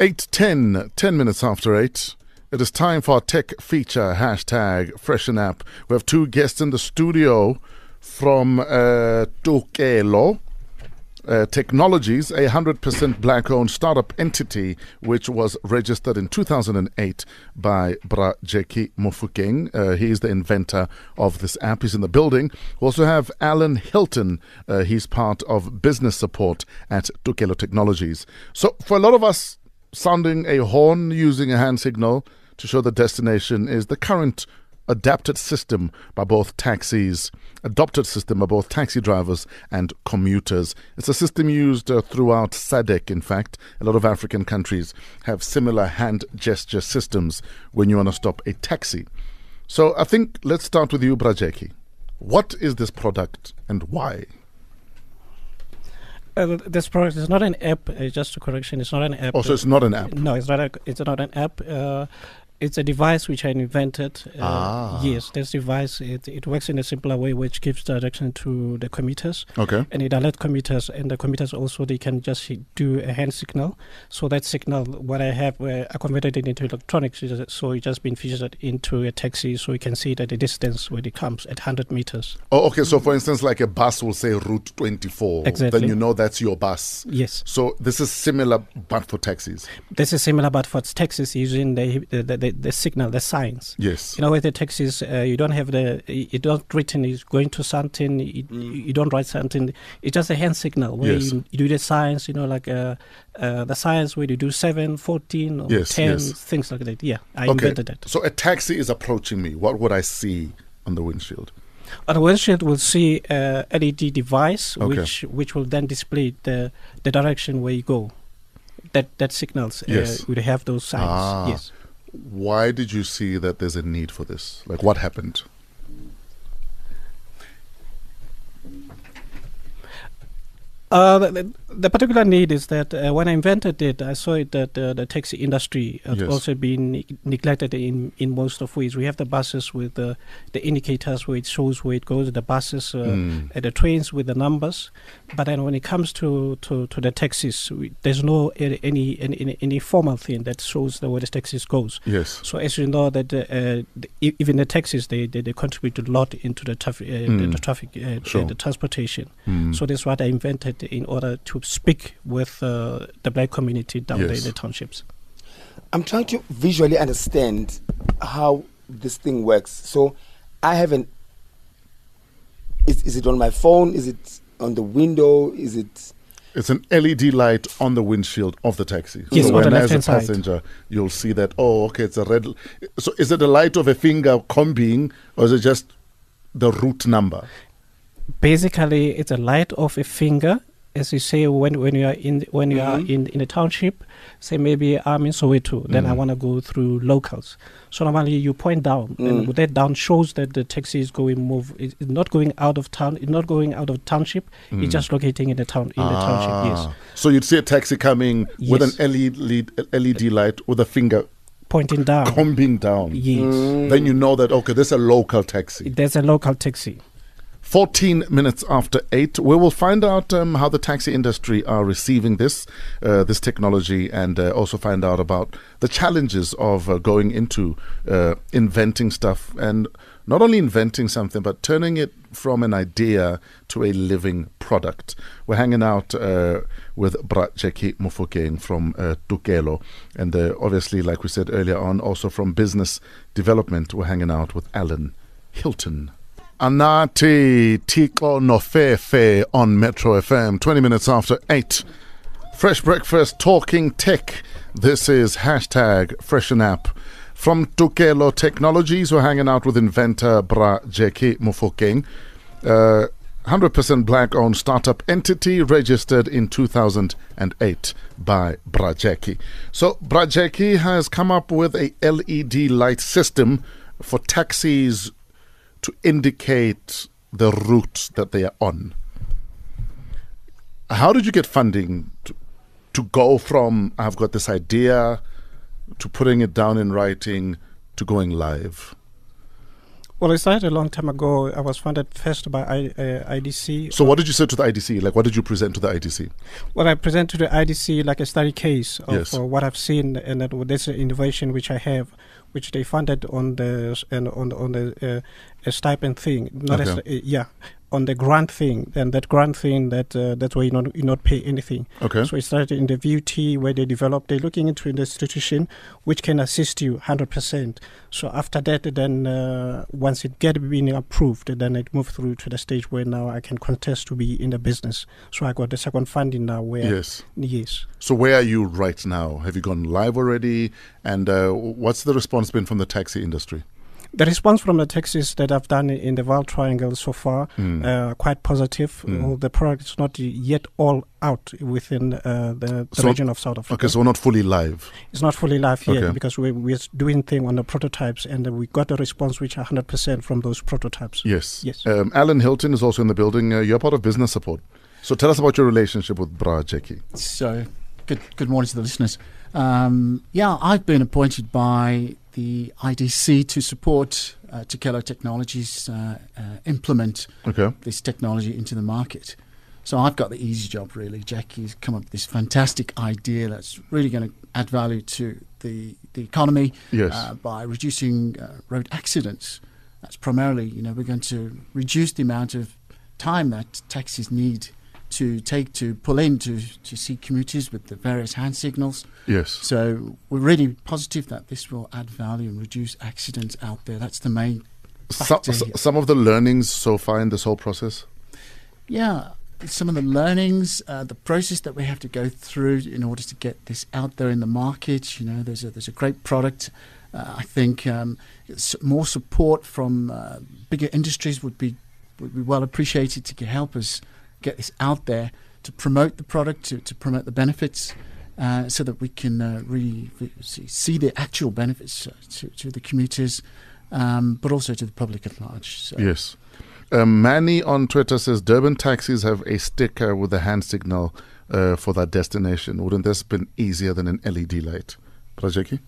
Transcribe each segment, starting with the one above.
8.10, 10 minutes after 8. It is time for our tech feature, hashtag Freshen App. We have two guests in the studio from uh, Tukelo uh, Technologies, a 100% black owned startup entity which was registered in 2008 by Bra Jacky Mofokeng. Uh, he is the inventor of this app. He's in the building. We also have Alan Hilton. Uh, he's part of business support at Tukelo Technologies. So, for a lot of us, sounding a horn using a hand signal to show the destination is the current adapted system by both taxis, adopted system by both taxi drivers and commuters. It's a system used uh, throughout SADC, in fact. A lot of African countries have similar hand gesture systems when you want to stop a taxi. So I think let's start with you, Bra Jacky. What is this product and why? Uh, this product is not an app. Uh, just a correction, it's not an app. Oh, so it's not an app. No, it's not. A, it's not an app. Uh, it's a device which I invented. Uh, Ah. Yes, this device it, it works in a simpler way, which gives direction to the commuters, Okay. and it alerts commuters, and the commuters also they can just do a hand signal. So that signal, what I have, uh, I converted it into electronics, so it just been featured into a taxi, so you can see that the distance when it comes at 100 meters. Oh, okay. So, for instance, like a bus will say Route 24. Exactly. Then you know that's your bus. Yes. So, this is similar, but for taxis. This is similar, but for taxis using the the, the, the, the signal, the signs. Yes. You know, with the taxis, uh, you don't have the, you don't written is going to something, you, you don't write something. It's just a hand signal where Yes. you, you do the signs, you know, like uh, uh, the signs where you do 7, 14, or Yes, 10, yes. things like that. Yeah, I okay. invented that. So, a taxi is approaching me. What would I see on the windshield? On the windshield, we'll see a LED device, Okay. which which will then display the, the direction where you go. That that signals Yes. uh, would have those signs. Ah. Yes. Why did you see that there's a need for this? Like, what happened? Uh, the, particular need is that uh, when I invented it, I saw it that uh, the taxi industry has Yes. also been ne- neglected in, in most of ways. We have the buses with the, the indicators where it shows where it goes, the buses, uh, Mm. and the trains with the numbers. But then when it comes to, to, to the taxis, we, there's no any, any any formal thing that shows the, where the taxis goes. Yes. So as you know that uh, the, even the taxis they, they, they contribute a lot into the traffic uh, the, Mm. the traffic uh, Sure. the transportation. Mm. So that's what I invented in order to speak with uh, the black community down there in the townships. I'm trying to visually understand how this thing works. So I haven't. Is, is it on my phone? Is it on the window? Is it? It's an LED light on the windshield of the taxi. Yes, so on the when as a left-hand side. passenger, you'll see that. Oh, okay, it's a red. l- So is it the light of a finger combing, or is it just the route number? Basically, it's a light of a finger. As you say, when, when you are in when you are Mhm. in, in a township, say maybe I'm in Soweto, then I Mhm. want to go through locals. So normally you point down, and Mm. that down shows that the taxi is going move. It's not going out of town. It's not going out of township. Mm. It's just locating in the town in the township. Yes, Ah. So you'd see a taxi coming with an LED, LED light with a finger pointing down. combing down. yes, Mm. Then you know that okay, there's a local taxi. there's a local taxi. 14 minutes after 8 we will find out um, how the taxi industry are receiving this uh, this technology and uh, also find out about the challenges of uh, going into uh, inventing stuff and not only inventing something but turning it from an idea to a living product. We're hanging out uh, with Brat Jacky Mofokeng from uh, Tukelo and uh, obviously like we said earlier on also from business development we're hanging out with Alan Hilton Anati Tiko Nofefe on Metro FM, 20 minutes after 8. Fresh Breakfast Talking Tech. This is hashtag Freshen App. From Tukelo Technologies, we're hanging out with inventor Bra Jacky. Uh, 100% black owned startup entity registered in 2008 by Bra Jacky. So, Bra Jacky has come up with a LED light system for taxis to indicate the route that they are on. How did you get funding to, to go from I've got this idea to putting it down in writing to going live? Well, I started a long time ago. I was funded first by I, uh, IDC. So, what did you say to the IDC? Like, what did you present to the IDC? Well, I presented to the IDC like a study case of Yes. uh, what I've seen, and that this innovation which I have, which they funded on the and on on the uh, a stipend thing, not as, uh, yeah, on the grant thing. And that grant thing, that uh, that's where you not you not pay anything. Okay. So it started in the VUT where they developed, they're looking into the institution which can assist you 100%. So after that, then uh, once it get being approved, then it moved through to the stage where now I can contest to be in the business. So I got the second funding now where, Yes. yes. So, where are you right now? Have you gone live already? And uh, what's the response been from the taxi industry? The response from the taxis that I've done in the Vaal Triangle so far, Mm. uh, quite positive. Mm. All the product is not yet all out within uh, the, the So- region of South Africa. Okay, so we're not fully live. It's not fully live yet Okay. because we, we're doing thing on the prototypes and we got a response which are 100% from those prototypes. Yes. Yes. Um, Alan Hilton is also in the building. Uh, you're part of business support. So, tell us about your relationship with Bra Jacky. So, good good morning to the listeners. Um, yeah, I've been appointed by the IDC to support uh, Tekelo Technologies uh, uh, implement Okay. this technology into the market. So I've got the easy job really. Jacky's come up with this fantastic idea that's really going to add value to the the economy Yes. uh, by reducing uh, road accidents. That's primarily, you know, we're going to reduce the amount of time that taxis need to take to pull in to, to see commuters with the various hand signals. yes. So we're really positive that this will add value and reduce accidents out there. That's the main Some, factor s- here. some of the learnings so far in this whole process? Yeah, some of the learnings, uh, the process that we have to go through in order to get this out there in the market. You know, there's a there's a great product. Uh, I think um, more support from uh, bigger industries would be would be well appreciated to help us get this out there to promote the product, to, to promote the benefits, uh, so that we can uh, really see, see the actual benefits uh, to, to the commuters, um, but also to the public at large. So. Yes. Um, Manny on Twitter says Durban taxis have a sticker with a hand signal uh, for that destination. Wouldn't this have been easier than an LED light? Prajaki?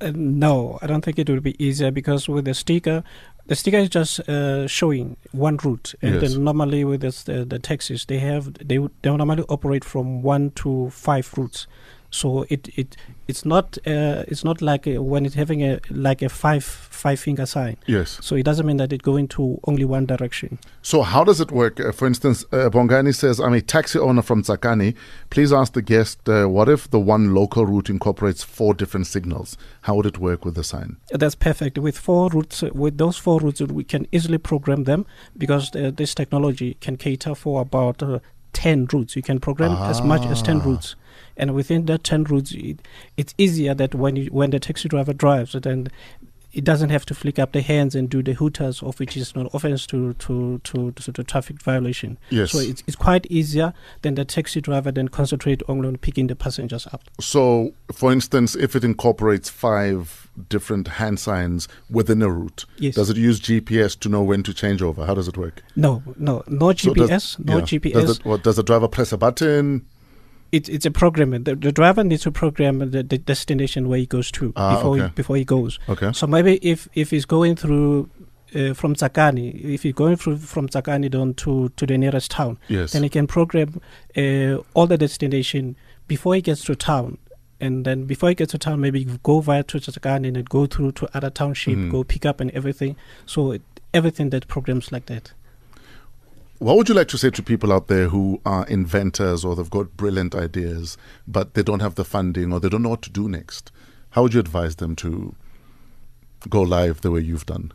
Uh, no, I don't think it would be easier because with the sticker, the sticker is just uh, showing one route, and Yes. then normally with this, the, the taxis, they have they they normally operate from one to five routes. So it it it's not uh, it's not like uh when it's having a like a five five finger sign. Yes. So it doesn't mean that it going to only one direction. So how does it work? Uh, for instance, uh, Bongani says, I'm a taxi owner from Tsakane. Please ask the guest, uh, what if the one local route incorporates four different signals? How would it work with the sign? That's perfect. With four routes, uh, with those four routes, we can easily program them because uh, this technology can cater for about uh, 10 routes. You can program as much as 10 Ah. routes. And within that 10 routes, it, it's easier that when you, when the taxi driver drives, then it doesn't have to flick up the hands and do the hooters, of which is not offense to to, to, to, to traffic violation. Yes. So it's, it's quite easier than the taxi driver then concentrate only on picking the passengers up. So, for instance, if it incorporates five different hand signs within a route, Yes. does it use GPS to know when to change over? How does it work? No, no, no So does- GPS, no yeah. GPS. Does, it, what, does the driver press a button? It's it's a program. The, the driver needs to program the, the destination where he goes to Ah, before okay. he, before he goes. Okay. So maybe if if he's going through uh, from Tsakane, if he's going through from Tsakane down to to the nearest town, Yes. then he can program uh, all the destination before he gets to town. And then before he gets to town, maybe go via to Tsakane and then go through to other township, Mhm. go pick up and everything. So it, everything that programs like that. What would you like to say to people out there who are inventors or they've got brilliant ideas, but they don't have the funding or they don't know what to do next? How would you advise them to go live the way you've done?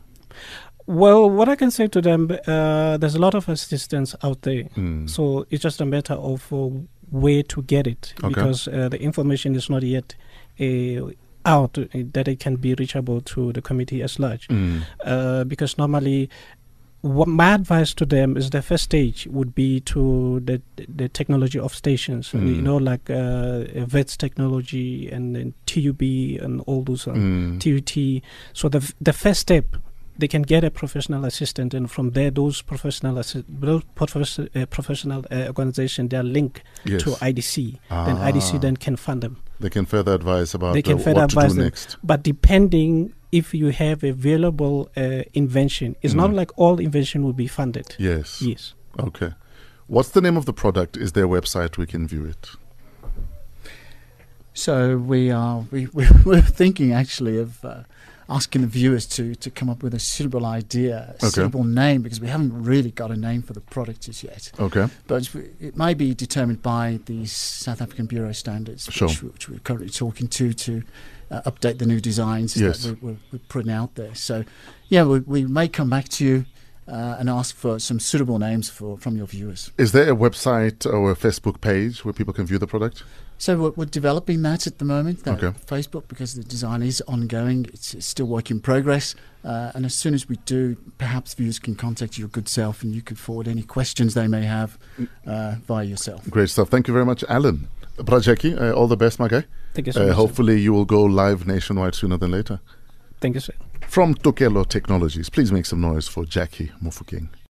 Well, what I can say to them, uh, there's a lot of assistance out there. Mm. So it's just a matter of uh, where to get it Okay. because uh, the information is not yet uh, out uh, that it can be reachable to the committee as large. Mm. Uh, because normally, what my advice to them is the first stage would be to the the technology of stations, Mm. you know, like uh, VETS technology and, then TUB and all those. Um, Mm. TUT. So the the first step, they can get a professional assistant, and from there, those professional assi- those profes- uh, professional uh, organization they are linked Yes. to IDC. Then Ah. IDC then can fund them. They can further advise about They can uh, further what to advise do them. next. But depending if you have a valuable uh, invention, it's not Mm. like all invention will be funded. Yes. Yes. Okay. What's the name of the product? Is there a website we can view it? So we are we we- we're thinking actually of uh, asking the viewers to to come up with a suitable idea, a Okay. suitable name, because we haven't really got a name for the product as yet. Okay. But it may be determined by the South African Bureau standards, Sure. which, which we're currently talking to to uh, update the new designs Yes. that we're, we're, we're putting out there. So, yeah, we, we may come back to you uh, and ask for some suitable names for from your viewers. Is there a website or a Facebook page where people can view the product? So we're, we're developing that at the moment. That Okay. Facebook, because the design is ongoing, it's, it's still work in progress. Uh, and as soon as we do, perhaps viewers can contact your good self, and you could forward any questions they may have uh, via yourself. Great stuff. Thank you very much, Alan. Bra Jacky, uh, all the best, my guy. Thank you so Uh, much. sir. hopefully, you will go live nationwide sooner than later. Thank you, sir. From Tokelo Technologies, please make some noise for Jacky Mofokeng.